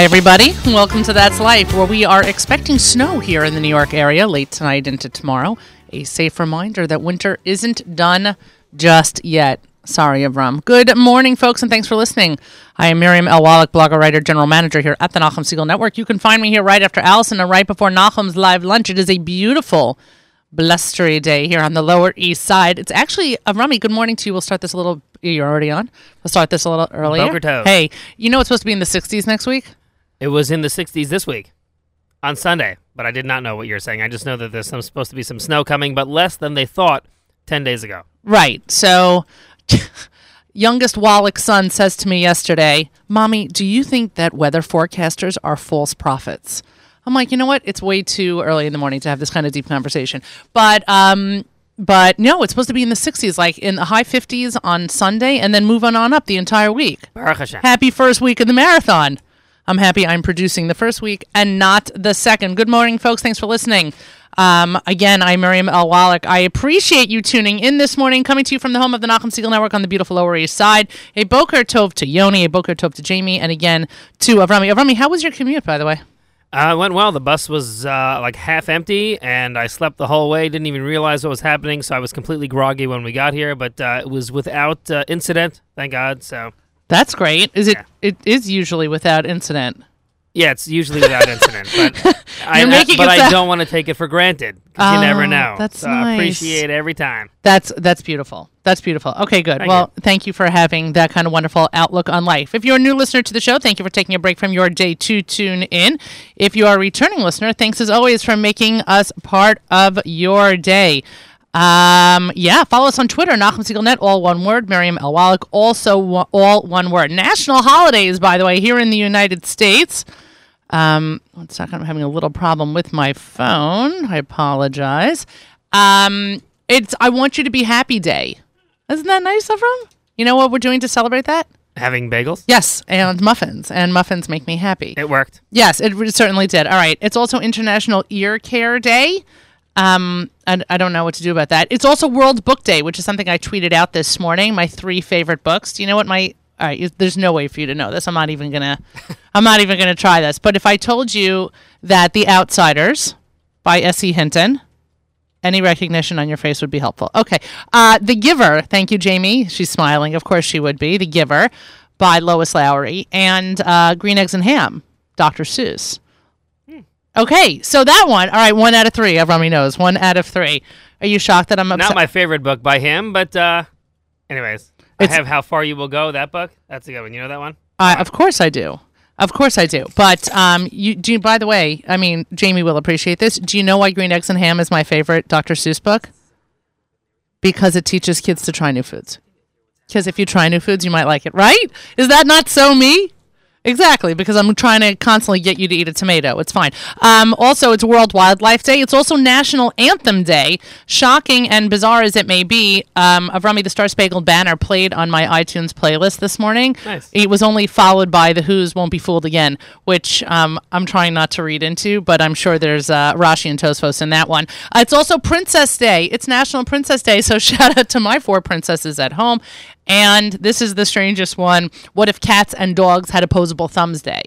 Hi, everybody. Welcome to That's Life, where we are expecting snow here in the New York area late tonight into tomorrow. A safe reminder that winter isn't done just yet. Sorry, Avram. Good morning, folks, and thanks for listening. I am Miriam L. Wallach, blogger, writer, general manager here at the Nachum Segal Network. You can find me here right after Allison and right before Nachum's live lunch. It is a beautiful, blustery day here on the Lower East Side. It's actually, Avrami, good morning to you. We'll start this a little, you're already on. We'll start this a little earlier. Boker Tov. Hey, you know it's supposed to be in the 60s next week? It was in the 60s this week on Sunday, but I did not know what you were saying. I just know that there's some, supposed to be some snow coming, but less than they thought 10 days ago. Right. So, youngest Wallach's son says to me yesterday, Mommy, do you think that weather forecasters are false prophets? I'm like, you know what? It's way too early in the morning to have this kind of deep conversation. But, um, but no, it's supposed to be in the 60s, like in the high 50s on Sunday, and then moving on up the entire week. Baruch Hashem. Happy first week of the marathon. I'm happy I'm producing the first week and not the second. Good morning, folks. Thanks for listening. Um, again, I'm Miriam L. Wallach. I appreciate you tuning in this morning, coming to you from the home of the Nachum Segal Network on the beautiful Lower East Side. A Boker Tov to Yoni, a Boker Tov to Jamie, and again to Avrami. Avrami, how was your commute, by the way? Uh, it went well. The bus was uh, like half empty, and I slept the whole way. Didn't even realize what was happening, so I was completely groggy when we got here. But uh, it was without uh, incident, thank God. So That's great. Is it? Yeah. It is usually without incident. yeah, it's usually without incident. But I, but I sound- don't want to take it for granted. 'cause you Oh, never know. that's so I appreciate every time. That's that's beautiful. That's beautiful. Okay, good. Thank well, thank you for having that kind of wonderful outlook on life. If you're a new listener to the show, thank you for taking a break from your day to tune in. If you are a returning listener, thanks as always for making us part of your day. Um, yeah, follow us on Twitter, Nachum SegalNet, all one word. Miriam L. Wallach, also all one word. National holidays, by the way, here in the United States. Um, one second, I'm having a little problem with my phone. I apologize. Um, it's I want you to be happy day. Isn't that nice, Avram? You know what we're doing to celebrate that? Having bagels, Yes, and muffins, and muffins make me happy. it worked. Yes, it certainly did. All right. It's also International Ear Care Day. Um, and I don't know what to do about that. It's also World Book Day, which is something I tweeted out this morning. My three favorite books. Do you know what my? All right, you- there's no way for you to know this. I'm not even gonna. I'm not even gonna try this. But if I told you that The Outsiders by S.E. Hinton, any recognition on your face would be helpful. Okay. Uh, the Giver. Thank you, Jamie. She's smiling. Of course she would be. The Giver by Lois Lowry and uh, Green Eggs and Ham, Dr. Seuss. Okay, so that one. All right, one out of three. Avrami knows. One out of three. Are you shocked that I'm upset? Not my favorite book by him, but uh, anyways, It's- I have How Far You Will Go. That book. That's a good one. You know that one? Uh, of course I do. Of course I do. But um, you do. By the way, I mean Jamie will appreciate this. Do you know why Green Eggs and Ham is my favorite Dr. Seuss book? Because it teaches kids to try new foods. Because if you try new foods, you might like it, right? Is that not so me? Exactly, because I'm trying to constantly get you to eat a tomato. It's fine. Um, also, it's World Wildlife Day. It's also National Anthem Day. Shocking and bizarre as it may be, um, Avrami the Star Spangled Banner played on my iTunes playlist this morning. Nice. It was only followed by The Who's Won't Be Fooled Again, which um, I'm trying not to read into, but I'm sure there's uh, Rashi and Tosfos in that one. Uh, it's also Princess Day. It's National Princess Day, so shout out to my four princesses at home. And this is the strangest one. What if cats and dogs had opposable thumbs day?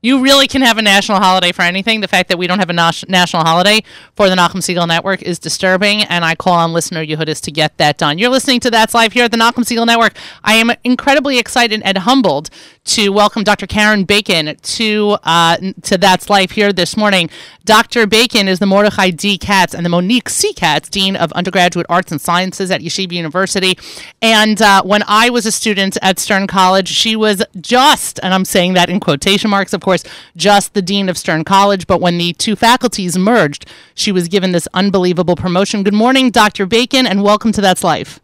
You really can have a national holiday for anything. The fact that we don't have a nas- national holiday for the Nachum Segal Network is disturbing, and I call on listener Yehudis to get that done. You're listening to That's Life here at the Nachum Siegel Network. I am incredibly excited and humbled to welcome Dr. Karen Bacon to uh, to That's Life here this morning. Dr. Bacon is the Mordechai D. Katz and the Monique C. Katz Dean of Undergraduate Arts and Sciences at Yeshiva University. And uh, when I was a student at Stern College, she was just, and I'm saying that in quotation marks, of just the Dean of Stern College. But when the two faculties merged, she was given this unbelievable promotion. Good morning, Dr. Bacon, and welcome to That's Life.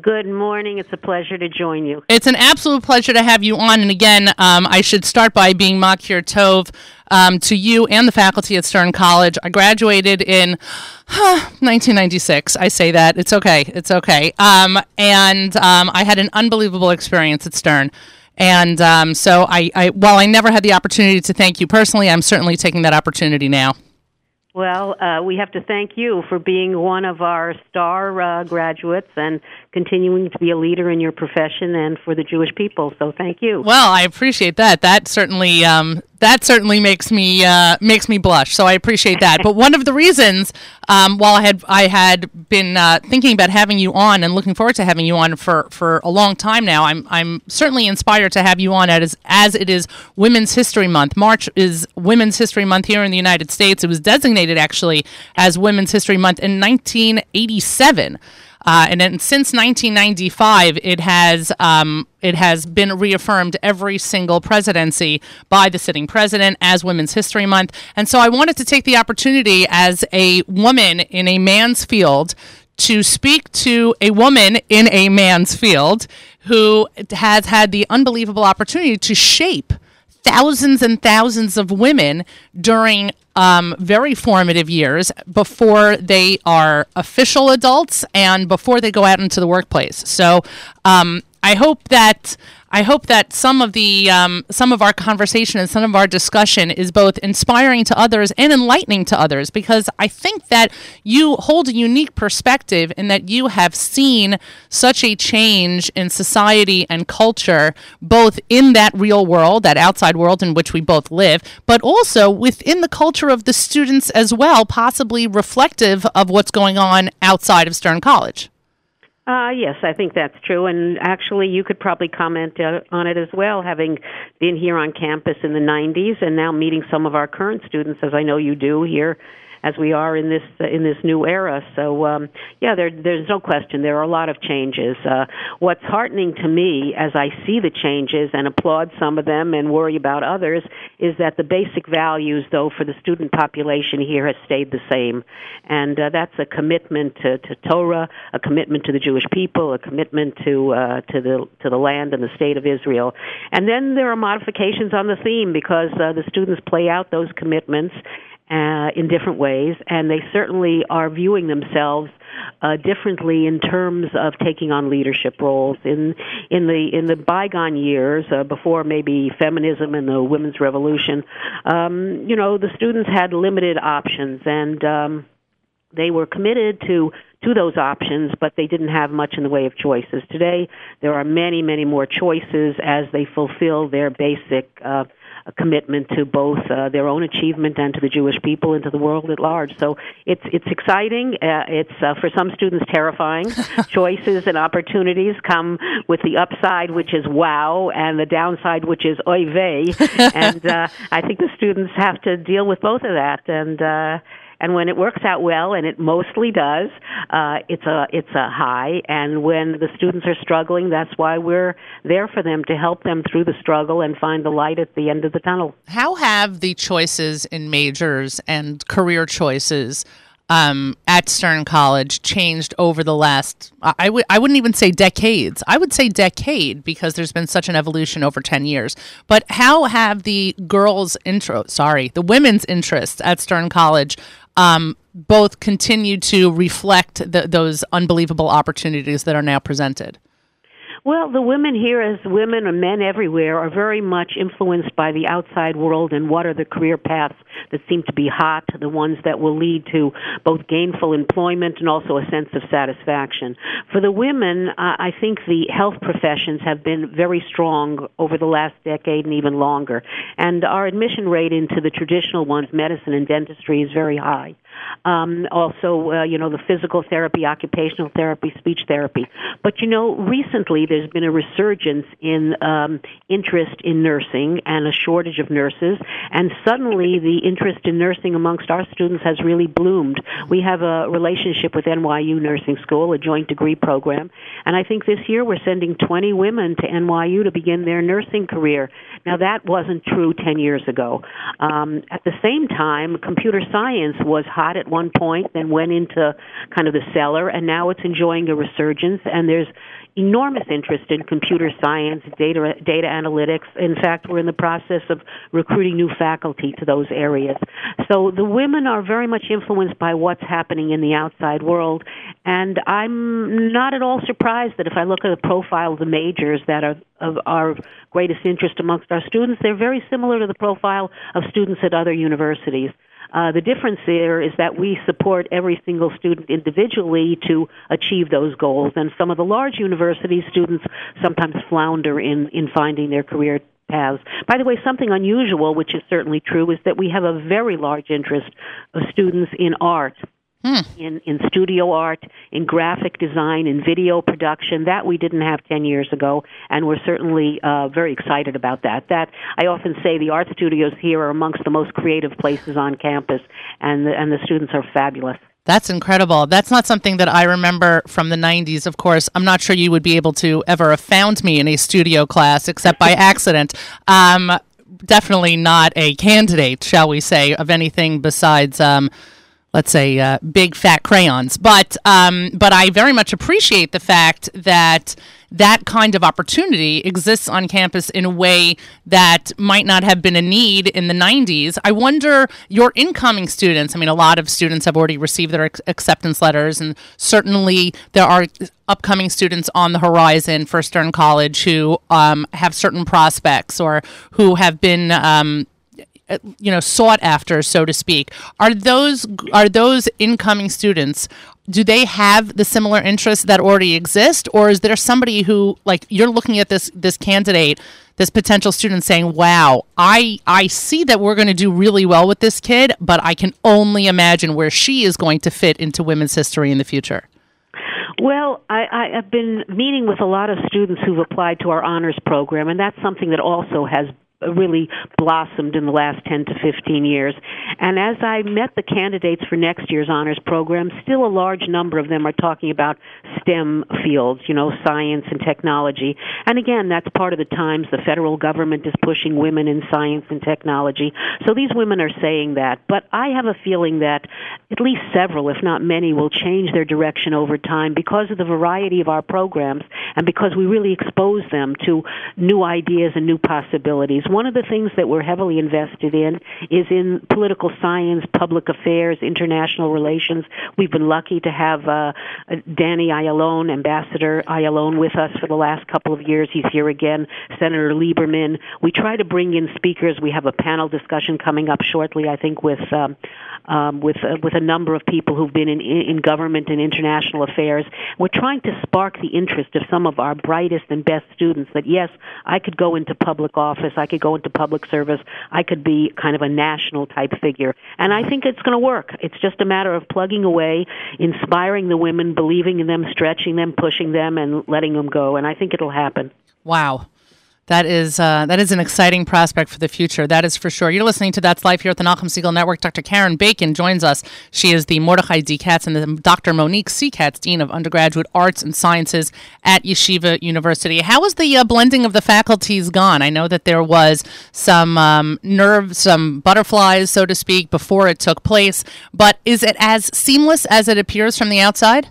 Good morning. It's a pleasure to join you. It's an absolute pleasure to have you on. And again, um, I should start by being Makir Tov um, to you and the faculty at Stern College. I graduated in 1996. I say that. It's okay. It's okay. Um, and um, I had an unbelievable experience at Stern. And um, so, I, I, while I never had the opportunity to thank you personally, I'm certainly taking that opportunity now. Well, uh, we have to thank you for being one of our star uh, graduates and continuing to be a leader in your profession and for the Jewish people. So thank you. Well, I appreciate that. That certainly um, that certainly makes me uh, makes me blush. So I appreciate that. but one of the reasons, um, while I had I had been uh, thinking about having you on and looking forward to having you on for, for a long time now, I'm I'm certainly inspired to have you on as as it is Women's History Month. March is Women's History Month here in the United States. It was designated actually as Women's History Month in 1987. Uh, and then since 1995, it has um, it has been reaffirmed every single presidency by the sitting president as Women's History Month. And so I wanted to take the opportunity as a woman in a man's field to speak to a woman in a man's field who has had the unbelievable opportunity to shape thousands and thousands of women during um, very formative years before they are official adults and before they go out into the workplace. So um, I hope that I hope that some of the um, some of our conversation and some of our discussion is both inspiring to others and enlightening to others because I think that you hold a unique perspective in that you have seen such a change in society and culture both in that real world that outside world in which we both live but also within the culture of the students as well possibly reflective of what's going on outside of Stern College. Uh, yes, I think that's true. And actually, you could probably comment uh, on it as well, having been here on campus in the 90s and now meeting some of our current students, as I know you do here as we are in this uh, in this new era. So um, yeah, there, there's no question there are a lot of changes. Uh, what's heartening to me as I see the changes and applaud some of them and worry about others is that the basic values, though, for the student population here has stayed the same, and uh, that's a commitment to, to Torah, a commitment to the Jewish people, a commitment to uh, to the to the land and the state of Israel. And then there are modifications on the theme because uh, the students play out those commitments uh, in different ways, and they certainly are viewing themselves uh, differently in terms of taking on leadership roles. In in the in the bygone years, uh, before maybe feminism and the women's revolution, um, you know, the students had limited options, and um, they were committed to to those options, but they didn't have much in the way of choices. Today, there are many, many more choices as they fulfill their basic uh, a commitment to both uh, their own achievement and to the Jewish people and to the world at large. So it's it's exciting. Uh, it's uh, for some students terrifying. Choices and opportunities come with the upside, which is wow, and the downside, which is oy vey. and uh, I think the students have to deal with both of that. And uh, and when it works out well, and it mostly does, uh, it's a it's a high. And when the students are struggling, that's why we're there for them to help them through the struggle and find the light at the end of the tunnel. How have the choices in majors and career choices? Um, at Stern College changed over the last I w- I wouldn't even say decades. I would say decade because there's been such an evolution over 10 years. But how have the girls' intro, sorry, the women's interests at Stern College um, both continue to reflect the, those unbelievable opportunities that are now presented? Well, the women here, as women and men everywhere, are very much influenced by the outside world and what are the career paths that seem to be hot, the ones that will lead to both gainful employment and also a sense of satisfaction. For the women, uh, I think the health professions have been very strong over the last decade and even longer. And our admission rate into the traditional ones, medicine and dentistry, is very high. Um, also, uh, you know, the physical therapy, occupational therapy, speech therapy. But you know, recently there's been a resurgence in um, interest in nursing and a shortage of nurses, and suddenly the interest in nursing amongst our students has really bloomed. We have a relationship with NYU Nursing School, a joint degree program, and I think this year we're sending 20 women to NYU to begin their nursing career. Now that wasn't true 10 years ago. Um, at the same time, computer science was hot at one point, then went into kind of the cellar, and now it's enjoying a resurgence. And there's enormous interest in computer science, data, data analytics. In fact, we're in the process of recruiting new faculty to those areas. So the women are very much influenced by what's happening in the outside world. And I'm not at all surprised that if I look at the profile of the majors that are of our greatest interest amongst our students, they're very similar to the profile of students at other universities. Uh, the difference there is that we support every single student individually to achieve those goals. And some of the large university students sometimes flounder in, in finding their career paths. By the way, something unusual, which is certainly true, is that we have a very large interest of students in art. Hmm. In, in studio art, in graphic design, in video production, that we didn't have 10 years ago, and we're certainly uh, very excited about that. That I often say the art studios here are amongst the most creative places on campus, and the, and the students are fabulous. That's incredible. That's not something that I remember from the 90s. Of course, I'm not sure you would be able to ever have found me in a studio class except by accident. Um, definitely not a candidate, shall we say, of anything besides. Um, let's say uh, big fat crayons. But um, but I very much appreciate the fact that that kind of opportunity exists on campus in a way that might not have been a need in the 90s. I wonder your incoming students. I mean, a lot of students have already received their acceptance letters, and certainly there are upcoming students on the horizon for Stern College who um, have certain prospects or who have been. Um, Uh, you know sought after so to speak. Are those are those incoming students do they have the similar interests that already exist? Or is there somebody who like you're looking at this this candidate this potential student saying wow i i see that we're going to do really well with this kid but i can only imagine where she is going to fit into women's history in the future well, I, I have been meeting with a lot of students who've applied to our honors program, and that's something that also has really blossomed in the last 10 to 15 years. And as I met the candidates for next year's honors program, still a large number of them are talking about STEM fields, you know, science and technology. And again, that's part of the times the federal government is pushing women in science and technology. So these women are saying that. But I have a feeling that at least several, if not many, will change their direction over time because of the variety of our programs and because we really expose them to new ideas and new possibilities. One of the things that we're heavily invested in is in political science, public affairs, international relations. We've been lucky to have uh, Danny Ayalon, Ambassador Ayalon, with us for the last couple of years. He's here again. Senator Lieberman. We try to bring in speakers. We have a panel discussion coming up shortly, I think, with um, um, with uh, with a number of people who've been in in government and international affairs. We're trying to spark the interest of some of our brightest and best students. That yes, I could go into public office. I go into public service. I could be kind of a national type figure. And I think it's going to work. It's just a matter of plugging away, inspiring the women, believing in them, stretching them, pushing them, and letting them go. And I think it'll happen. Wow. That is uh, that is an exciting prospect for the future. That is for sure. You're listening to That's Life here at the Nachum Segal Network. Dr. Karen Bacon joins us. She is the Mordechai D. Katz and the Dr. Monique C. Katz, Dean of Undergraduate Arts and Sciences at Yeshiva University. How has the uh, blending of the faculties gone? I know that there was some um, nerves, some butterflies, so to speak, before it took place. But is it as seamless as it appears from the outside?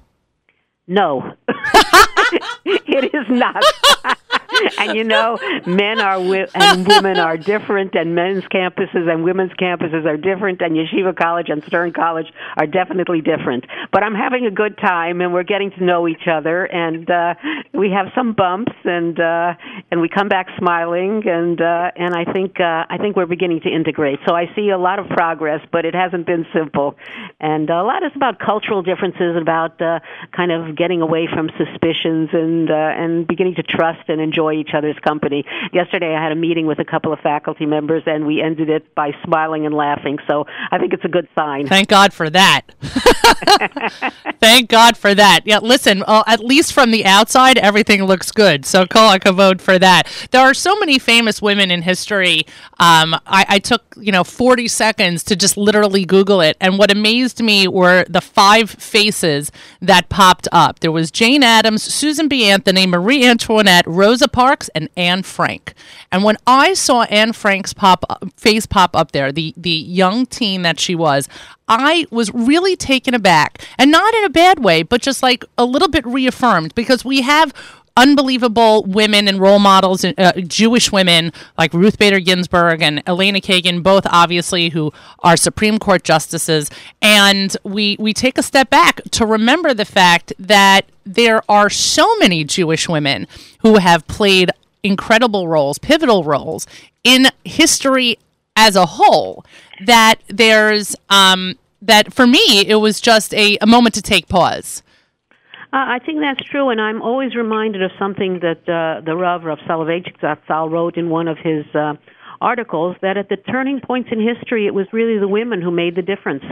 No, it is not. and you know, men are wi- and women are different, and men's campuses and women's campuses are different, and Yeshiva College and Stern College are definitely different. But I'm having a good time, and we're getting to know each other, and uh, we have some bumps, and uh, and we come back smiling, and uh, and I think uh, I think we're beginning to integrate. So I see a lot of progress, but it hasn't been simple, and a lot is about cultural differences, about uh, kind of getting away from suspicions, and uh, and beginning to trust and enjoy each other's company. Yesterday, I had a meeting with a couple of faculty members, and we ended it by smiling and laughing. So I think it's a good sign. Thank God for that. Thank God for that. Yeah, listen, uh, at least from the outside, everything looks good. So call a vote for that. There are so many famous women in history. Um, I, I took you know 40 seconds to just literally Google it, and what amazed me were the five faces that popped up. There was Jane Addams, Susan B. Anthony, Marie Antoinette, Rosa Parks and Anne Frank. And when I saw Anne Frank's pop face pop up there, the the young teen that she was, I was really taken aback, and not in a bad way, but just like a little bit reaffirmed because we have unbelievable women and role models, uh, Jewish women like Ruth Bader Ginsburg and Elena Kagan, both obviously who are Supreme Court justices. And we, we take a step back to remember the fact that there are so many Jewish women who have played incredible roles, pivotal roles in history as a whole that there's um, that for me it was just a, a moment to take pause I think that's true, and I'm always reminded of something that uh, the Rav Rav Soloveitchik Zatzal wrote in one of his uh, articles that at the turning points in history, it was really the women who made the difference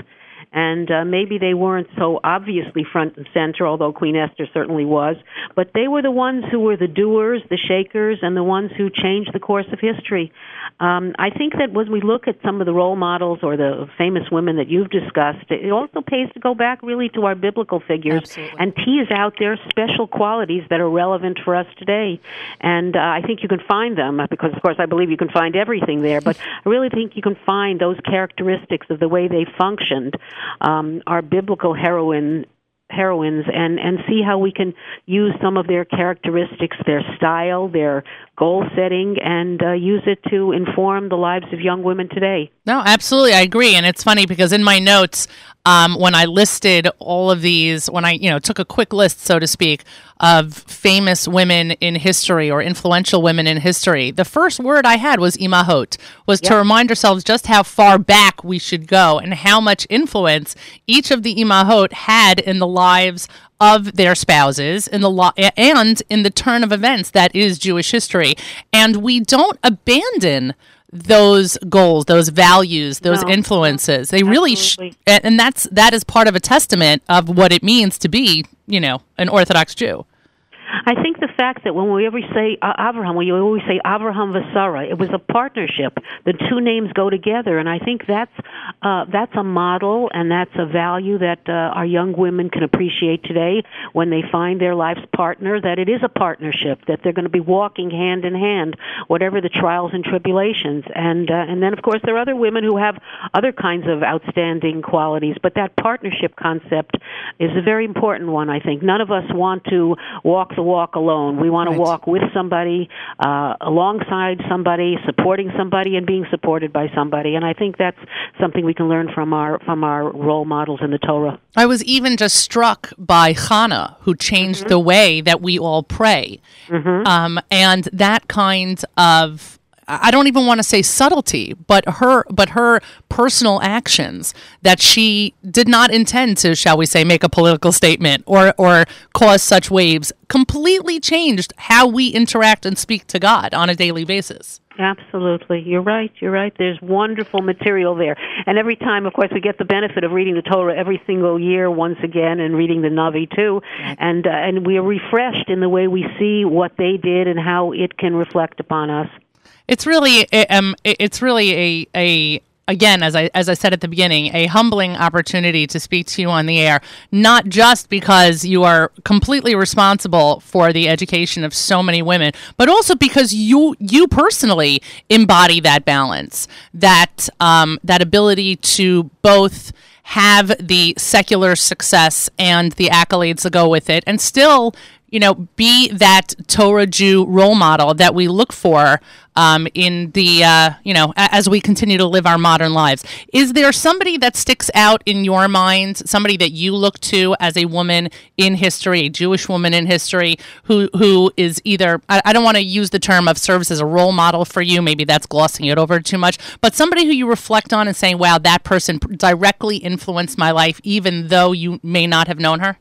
and uh, maybe they weren't so obviously front and center, although Queen Esther certainly was. But they were the ones who were the doers, the shakers, and the ones who changed the course of history. Um, I think that when we look at some of the role models or the famous women that you've discussed, it also pays to go back really to our biblical figures Absolutely. and tease out their special qualities that are relevant for us today. And uh, I think you can find them because, of course, I believe you can find everything there. But I really think you can find those characteristics of the way they functioned um, our biblical heroine heroines and and see how we can use some of their characteristics their style their goal setting and uh, use it to inform the lives of young women today. No, absolutely, I agree, and it's funny because in my notes, um, when I listed all of these, when I you know took a quick list, so to speak, of famous women in history or influential women in history, the first word I had was imahot, was to remind ourselves just how far back we should go and how much influence each of the imahot had in the lives of their spouses in the law and in the turn of events that is Jewish history, and we don't abandon those goals, those values, those No. influences. They really, sh- and and that's that is part of a testament of what it means to be, you know, an Orthodox Jew. I think the fact that when we ever say uh, Abraham, when you always say Abraham Vasara, it was a partnership. The two names go together, and I think that's uh, that's a model and that's a value that uh, our young women can appreciate today when they find their life's partner. That it is a partnership, that they're going to be walking hand in hand, whatever the trials and tribulations. And uh, and then of course there are other women who have other kinds of outstanding qualities, but that partnership concept is a very important one. I think none of us want to walk the walk alone. We want Right. to walk with somebody, uh, alongside somebody, supporting somebody, and being supported by somebody. And I think that's something we can learn from our from our role models in the Torah. I was even just struck by Hannah, who changed the way that we all pray. Um, and that kind of I don't even want to say subtlety, but her but her personal actions that she did not intend to, shall we say, make a political statement or or cause such waves completely changed how we interact and speak to God on a daily basis. Absolutely. You're right. You're right. There's wonderful material there. And every time, of course, we get the benefit of reading the Torah every single year once again and reading the Navi too. And, uh, and we are refreshed in the way we see what they did and how it can reflect upon us. It's really eh, um it- it's really a a again as I as I said at the beginning a humbling opportunity to speak to you on the air not just because you are completely responsible for the education of so many women but also because you you personally embody that balance that um that ability to both have the secular success and the accolades that go with it and still you know, be that Torah Jew role model that we look for um, in the, uh, you know, as we continue to live our modern lives. Is there somebody that sticks out in your mind, somebody that you look to as a woman in history, a Jewish woman in history, who who is either, I, I don't want to use the term of serves as a role model for you, maybe that's glossing it over too much, but somebody who you reflect on and saying, wow, that person directly influenced my life, even though you may not have known her?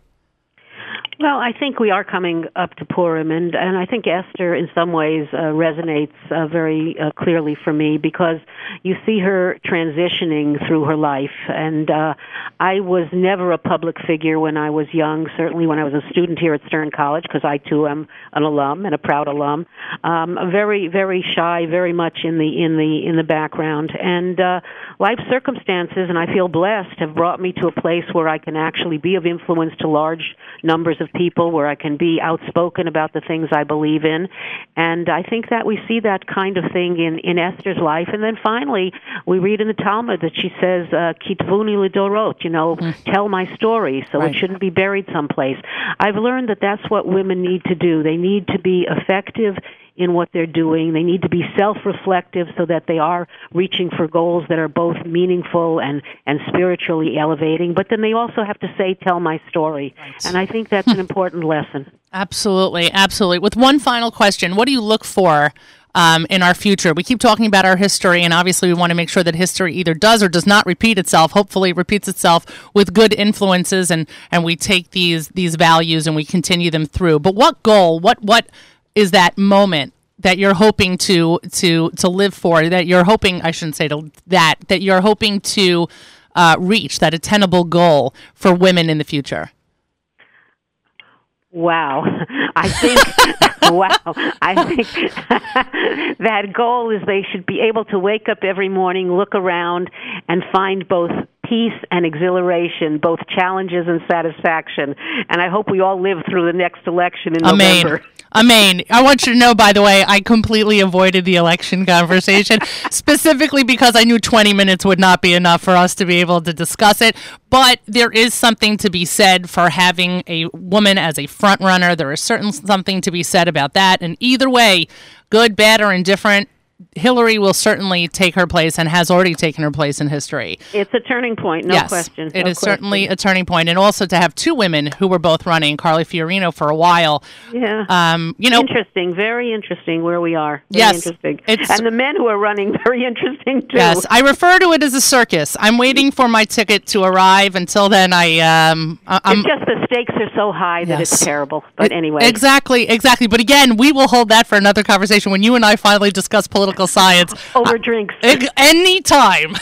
Well, I think we are coming up to Purim, and and I think Esther, in some ways, uh, resonates uh, very uh, clearly for me because you see her transitioning through her life, and uh, I was never a public figure when I was young. Certainly, when I was a student here at Stern College, because I too am an alum and a proud alum. Um, very, very shy, very much in the in the in the background, and uh, life circumstances, and I feel blessed, have brought me to a place where I can actually be of influence to large numbers of people, where I can be outspoken about the things I believe in, and I think that we see that kind of thing in in Esther's life, and then finally we read in the Talmud that she says, uh, "Kitvuni lidorot," you know, tell my story, so Right. it shouldn't be buried someplace. I've learned that that's what women need to do. They need to be effective in what they're doing. They need to be self-reflective so that they are reaching for goals that are both meaningful and and spiritually elevating. But then they also have to say, "Tell my story," and I think that's an important lesson. Absolutely, absolutely. With one final question, what do you look for um, in our future. We keep talking about our history, and obviously, we want to make sure that history either does or does not repeat itself. Hopefully, it repeats itself with good influences, and and we take these these values and we continue them through. But what goal? What what is that moment that you're hoping to to to live for? That you're hoping I shouldn't say to that that you're hoping to uh, reach that attainable goal for women in the future. Wow. I think, wow. I think that goal is they should be able to wake up every morning, look around, and find both peace and exhilaration, both challenges and satisfaction. And I hope we all live through the next election in Amen. November. Amen. I want you to know, by the way, I completely avoided the election conversation specifically because I knew 20 minutes would not be enough for us to be able to discuss it. But there is something to be said for having a woman as a front runner. There is certain something to be said about that. And either way, good, bad, or indifferent, Hillary will certainly take her place and has already taken her place in history. It's a turning point, no yes, question. It no is question. certainly a turning point, and also to have two women who were both running, Carly Fiorina for a while. Yeah. Um, you know, interesting, very interesting where we are. Very Yes, interesting. and the men who are running, very interesting too. Yes, I refer to it as a circus. I'm waiting for my ticket to arrive. Until then, I um, I'm it's just the stakes are so high that Yes. it's terrible. But anyway, exactly, exactly. But again, we will hold that for another conversation when you and I finally discuss political science. over drinks. Anytime.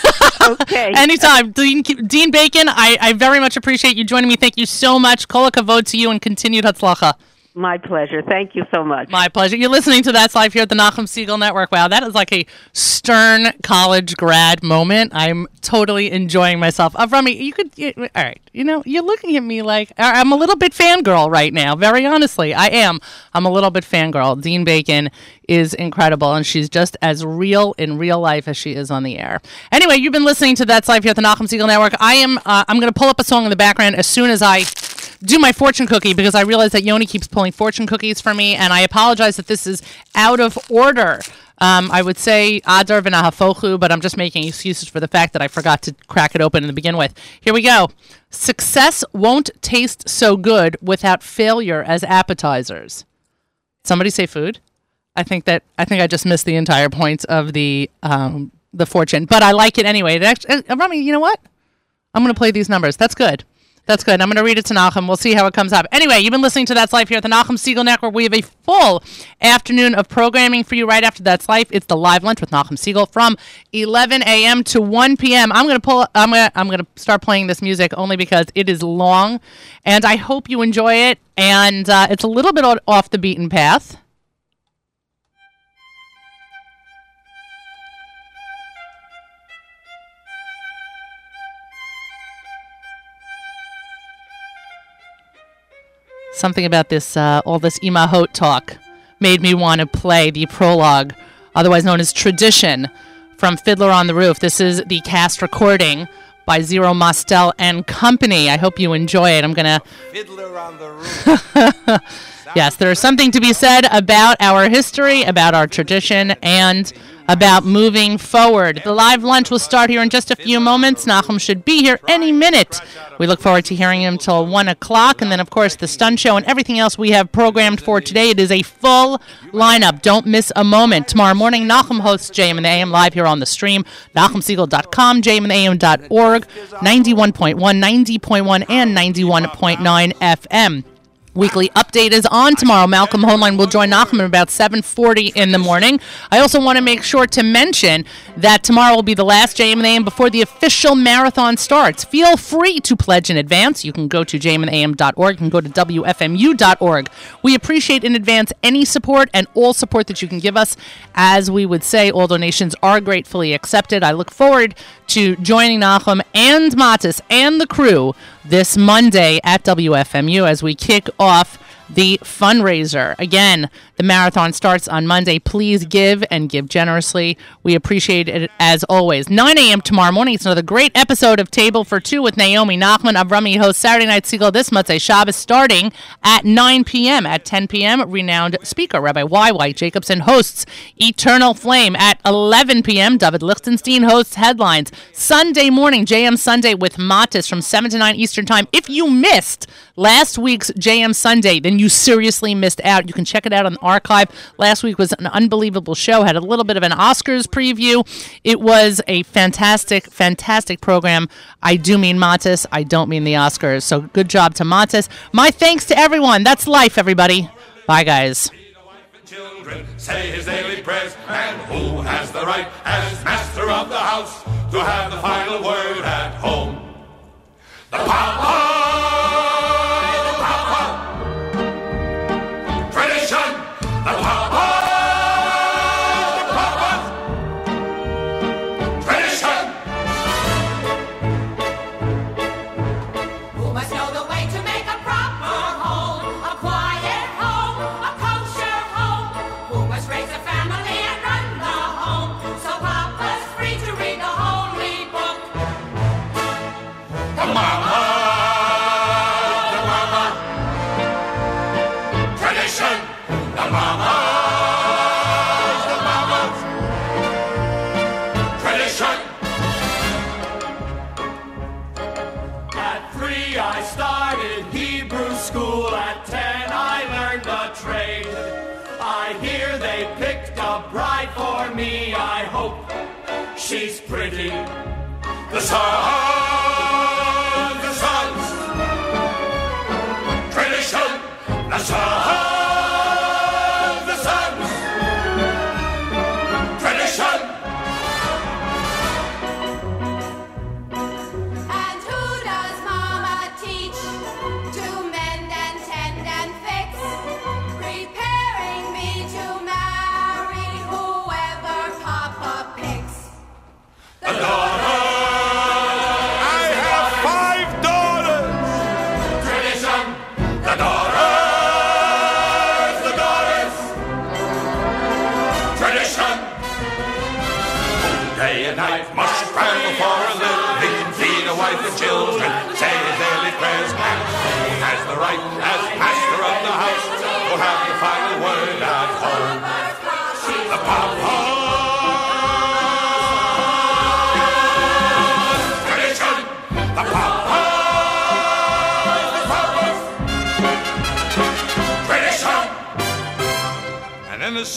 Okay. Anytime. Dean, Dean Bacon, I, I very much appreciate you joining me. Thank you so much. Kol to you and continued hatzlacha. My pleasure. Thank you so much. My pleasure. You're listening to That's Life here at the Nachum Segal Network. Wow, that is like a stern college grad moment. I'm totally enjoying myself. Uh, Rami, you could, you, all right, you know, you're looking at me like I- I'm a little bit fangirl right now. Very honestly, I am. I'm a little bit fangirl. Dean Bacon is incredible, and she's just as real in real life as she is on the air. Anyway, you've been listening to That's Life here at the Nachum Segal Network. I am, uh, I'm going to pull up a song in the background as soon as I do my fortune cookie because I realize that Yoni keeps pulling fortune cookies for me, and I apologize that this is out of order. Um, I would say Adar v'nahafochu, but I'm just making excuses for the fact that I forgot to crack it open to begin with. Here we go. Success won't taste so good without failure as appetizers. Somebody say food. I think that I think I just missed the entire point of the um, the fortune, but I like it anyway. It actually, uh, Rami, you know what? I'm going to play these numbers. That's good. That's good. I'm going to read it to Nachum. We'll see how it comes up. Anyway, you've been listening to That's Life here at the Nachum Segal Network. We have a full afternoon of programming for you right after That's Life. It's the live lunch with Nachum Segal from 11 a.m. to 1 p.m. I'm going to pull. I'm going. to I'm going to start playing this music only because it is long, and I hope you enjoy it. And uh, it's a little bit off the beaten path. Something about this, uh, all this Imahot talk, made me want to play the prologue, otherwise known as Tradition, from Fiddler on the Roof. This is the cast recording by Zero Mostel and Company. I hope you enjoy it. I'm going to Fiddler on the roof. Yes, there is something to be said about our history, about our tradition, and about moving forward. The live lunch will start here in just a few moments. Nachum should be here any minute. We look forward to hearing him till 1 o'clock, and then, of course, the stunt show and everything else we have programmed for today. It is a full lineup. Don't miss a moment. Tomorrow morning, Nachum hosts JM and the AM live here on the stream, nachumsegal.com, jmandtheam.org, 91.1, 90.1, and 91.9 FM. Weekly update is on tomorrow. Malcolm Hoenlein will join Nachum at about 7:40 in the morning. I also want to make sure to mention that tomorrow will be the last JM before the official marathon starts. Feel free to pledge in advance. You can go to jmandam.org. You can go to wfmu.org. We appreciate in advance any support and all support that you can give us. As we would say, all donations are gratefully accepted. I look forward to joining Nachum and Matis and the crew this Monday at WFMU as we kick off the fundraiser. Again, the marathon starts on Monday. Please give and give generously. We appreciate it as always. 9 a.m. tomorrow morning. It's another great episode of Table for Two with Naomi Nachman. Avrami hosts Saturday Night Segal this Motzei Shabbos starting at 9 p.m. At 10 p.m., renowned speaker Rabbi Y. White Jacobson hosts Eternal Flame. At 11 p.m., David Lichtenstein hosts Headlines. Sunday morning, JM Sunday with Matis from 7 to 9 Eastern Time. If you missed last week's JM Sunday, then you you seriously missed out. You can check it out on the archive. Last week was an unbelievable show. Had a little bit of an Oscars preview. It was a fantastic, fantastic program. I do mean Matis. I don't mean the Oscars. So good job to Matis. My thanks to everyone. That's life, everybody. Bye, guys. say his daily prayers, and who has the right, as master of the house, to have the final word at home? The Papa!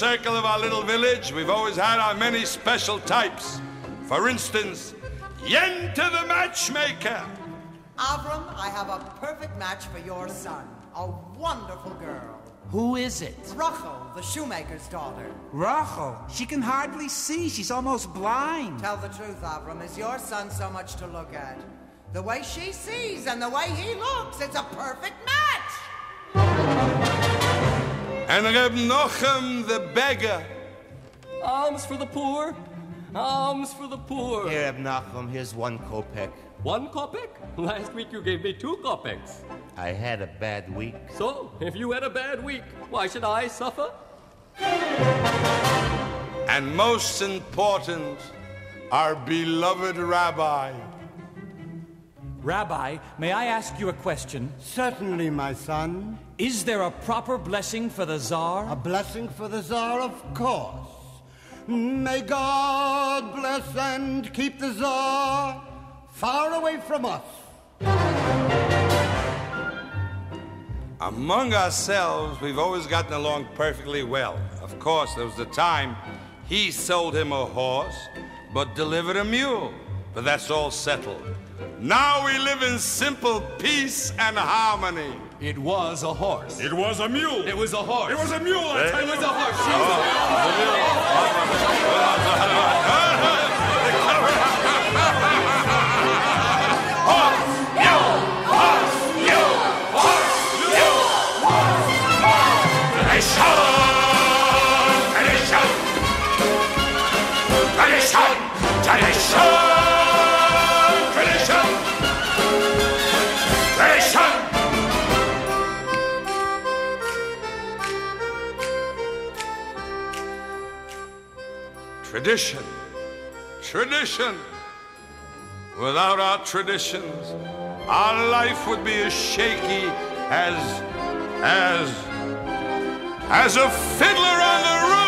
Circle of our little village, we've always had our many special types. For instance, Yenta the matchmaker. Avram, I have a perfect match for your son. A wonderful girl. Who is it? Rachel, the shoemaker's daughter. Rachel. She can hardly see. She's almost blind. Tell the truth, Avram. Is your son so much to look at? The way she sees and the way he looks, it's a perfect match. And Reb Nachum the beggar. Alms for the poor. Alms for the poor. Here, Reb Nachum, here's one kopeck. One kopeck? Last week you gave me two kopecks. I had a bad week. So, if you had a bad week, why should I suffer? And most important, our beloved rabbi. Rabbi, may I ask you a question? Certainly, my son. Is there a proper blessing for the Tsar? A blessing for the Tsar, of course. May God bless and keep the Tsar far away from us. Among ourselves, we've always gotten along perfectly well. Of course, there was the time he sold him a horse, but delivered a mule. But that's all settled. Now we live in simple peace and harmony. It was a horse. It was a mule. It was a horse. It was a mule. I tell It you. was a horse. Tradition. Tradition. Without our traditions, our life would be as shaky as, as, as a fiddler on the roof.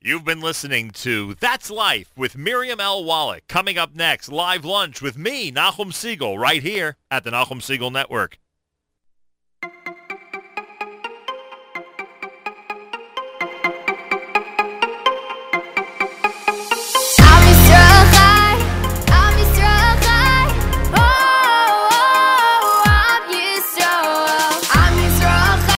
You've been listening to That's Life with Miriam L. Wallach. Coming up next, live lunch with me, Nahum Segal, right here at the Nahum Segal Network.